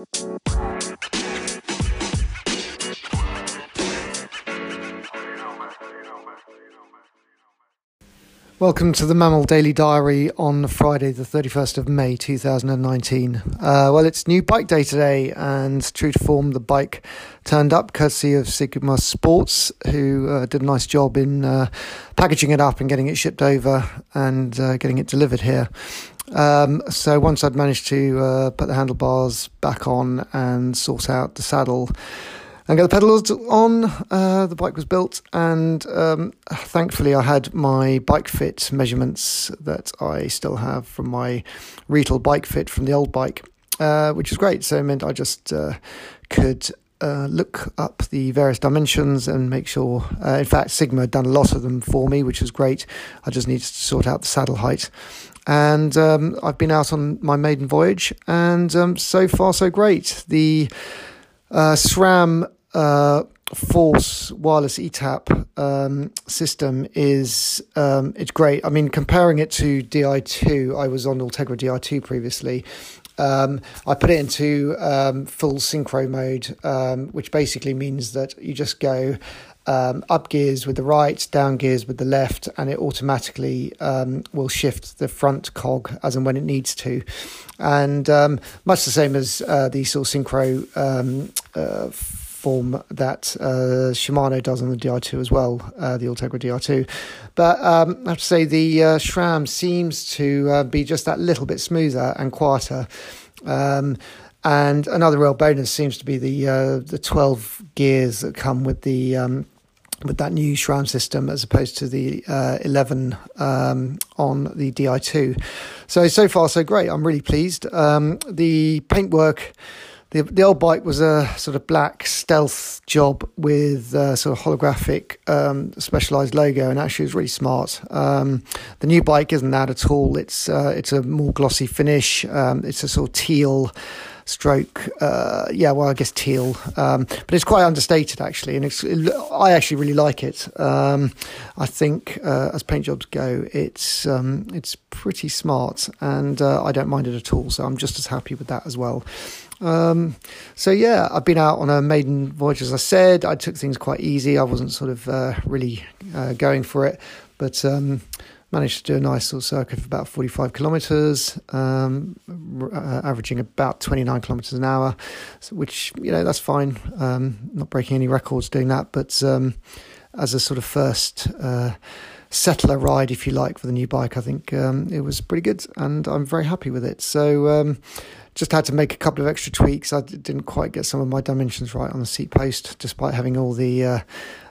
Música Welcome to the MAMIL Daily Diary on Friday, the 31st of May 2019. Uh, well, it's new bike day today, and true to form, the bike turned up courtesy of Sigma Sports, who uh, did a nice job in uh, packaging it up and getting it shipped over and uh, getting it delivered here. Um, so once I'd managed to uh, put the handlebars back on and sort out the saddle, and get the pedals on. Uh, the bike was built, and um, thankfully, I had my bike fit measurements that I still have from my Retül bike fit from the old bike, uh, which was great. So it meant I just uh, could. Uh, look up the various dimensions and make sure. Uh, in fact, Sigma had done a lot of them for me, which was great. I just needed to sort out the saddle height. And um, I've been out on my maiden voyage, and um, so far, so great. The uh, SRAM uh, Force wireless ETAP um, system is um, it's great. I mean, comparing it to Di2, I was on Ultegra Di2 previously. Um, I put it into um, full synchro mode, um, which basically means that you just go um, up gears with the right, down gears with the left, and it automatically um, will shift the front cog as and when it needs to. And um, much the same as uh, the sort of synchro um, uh, form that uh, Shimano does on the Di2 as well, uh, the Ultegra Di2. But um, I have to say, the uh, SRAM seems to uh, be just that little bit smoother and quieter. Um, and another real bonus seems to be the uh, the 12 gears that come with the um, with that new SRAM system as opposed to the uh, 11 um, on the Di2. So, so far, so great. I'm really pleased. Um, the paintwork the the old bike was a sort of black stealth job with a sort of holographic um, specialized logo, and actually it was really smart. Um, the new bike isn't that at all. It's uh, it's a more glossy finish. Um, it's a sort of teal stroke. Uh, yeah, well, I guess teal, um, but it's quite understated actually, and it, I actually really like it. Um, I think uh, as paint jobs go, it's um, it's pretty smart, and uh, I don't mind it at all. So I'm just as happy with that as well. Um, so yeah, I've been out on a maiden voyage, as I said. I took things quite easy. I wasn't sort of uh, really uh, going for it, but um, managed to do a nice little circuit of about 45 kilometres, um, uh, averaging about 29 kilometres an hour, which, you know, that's fine. Um, not breaking any records doing that, but um, as a sort of first uh, settler ride, if you like, for the new bike, I think um, it was pretty good and I'm very happy with it. So, um, just had to make a couple of extra tweaks. I didn't quite get some of my dimensions right on the seat post, despite having all the uh,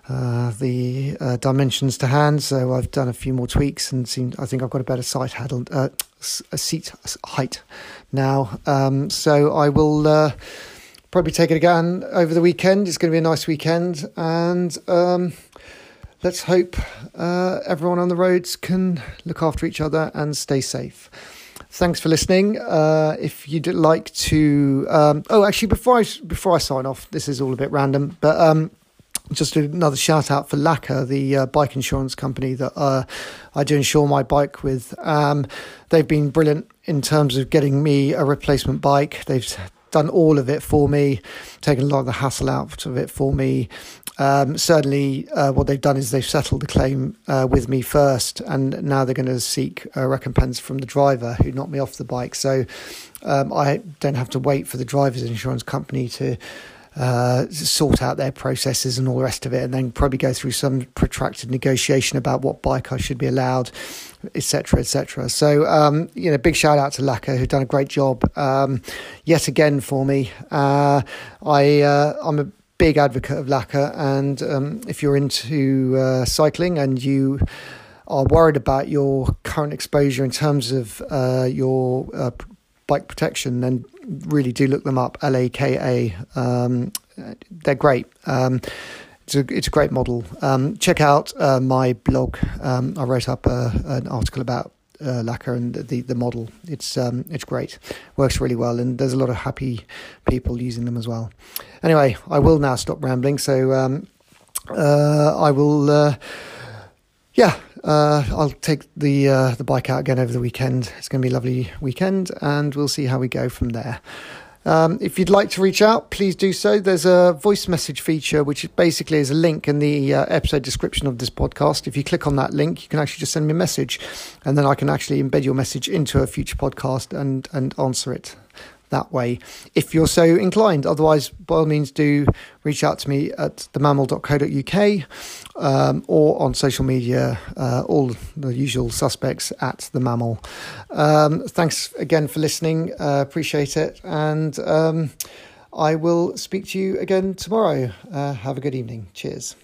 uh, the uh, dimensions to hand. So I've done a few more tweaks and seen. I think I've got a better sight handle, uh, a seat height now. Um, so I will uh, probably take it again over the weekend. It's going to be a nice weekend, and um, let's hope uh, everyone on the roads can look after each other and stay safe. Thanks for listening. If you'd like to, um, oh, actually, before I before I sign off, this is all a bit random, but um, just another shout out for Laka, the uh, bike insurance company that uh, I do insure my bike with. Um, they've been brilliant in terms of getting me a replacement bike. They've done all of it for me, taken a lot of the hassle out of it for me. Um, certainly, uh, what they've done is they've settled the claim uh, with me first, and now they're going to seek a recompense from the driver who knocked me off the bike. So um, I don't have to wait for the driver's insurance company to uh, sort out their processes and all the rest of it, and then probably go through some protracted negotiation about what bike I should be allowed, etc., etc. So, um, you know, big shout out to Laka who've done a great job um, yet again for me. Uh, I uh, I'm a big advocate of Laka, and um, if you're into uh, cycling and you are worried about your current exposure in terms of uh, your uh, bike protection, then really do look them up. L A K A. Um, they're great. Um, it's a it's a great model. Um, check out uh, my blog. Um, I wrote up a, an article about uh, Laka and the the model. It's um, it's great. Works really well, and there's a lot of happy people using them as well. Anyway, I will now stop rambling. So um, uh, I will. Uh, yeah, uh, I'll take the uh, the bike out again over the weekend. It's going to be a lovely weekend, and we'll see how we go from there. Um, if you'd like to reach out, please do so. There's a voice message feature, which basically is a link in the uh, episode description of this podcast. If you click on that link, you can actually just send me a message, and then I can actually embed your message into a future podcast and and answer it that way if you're so inclined. Otherwise, by all means, do reach out to me at themamil.co.uk um, or on social media, uh, all the usual suspects at the mamil. Um, thanks again for listening. Uh, appreciate it. And um, I will speak to you again tomorrow. Uh, have a good evening. Cheers.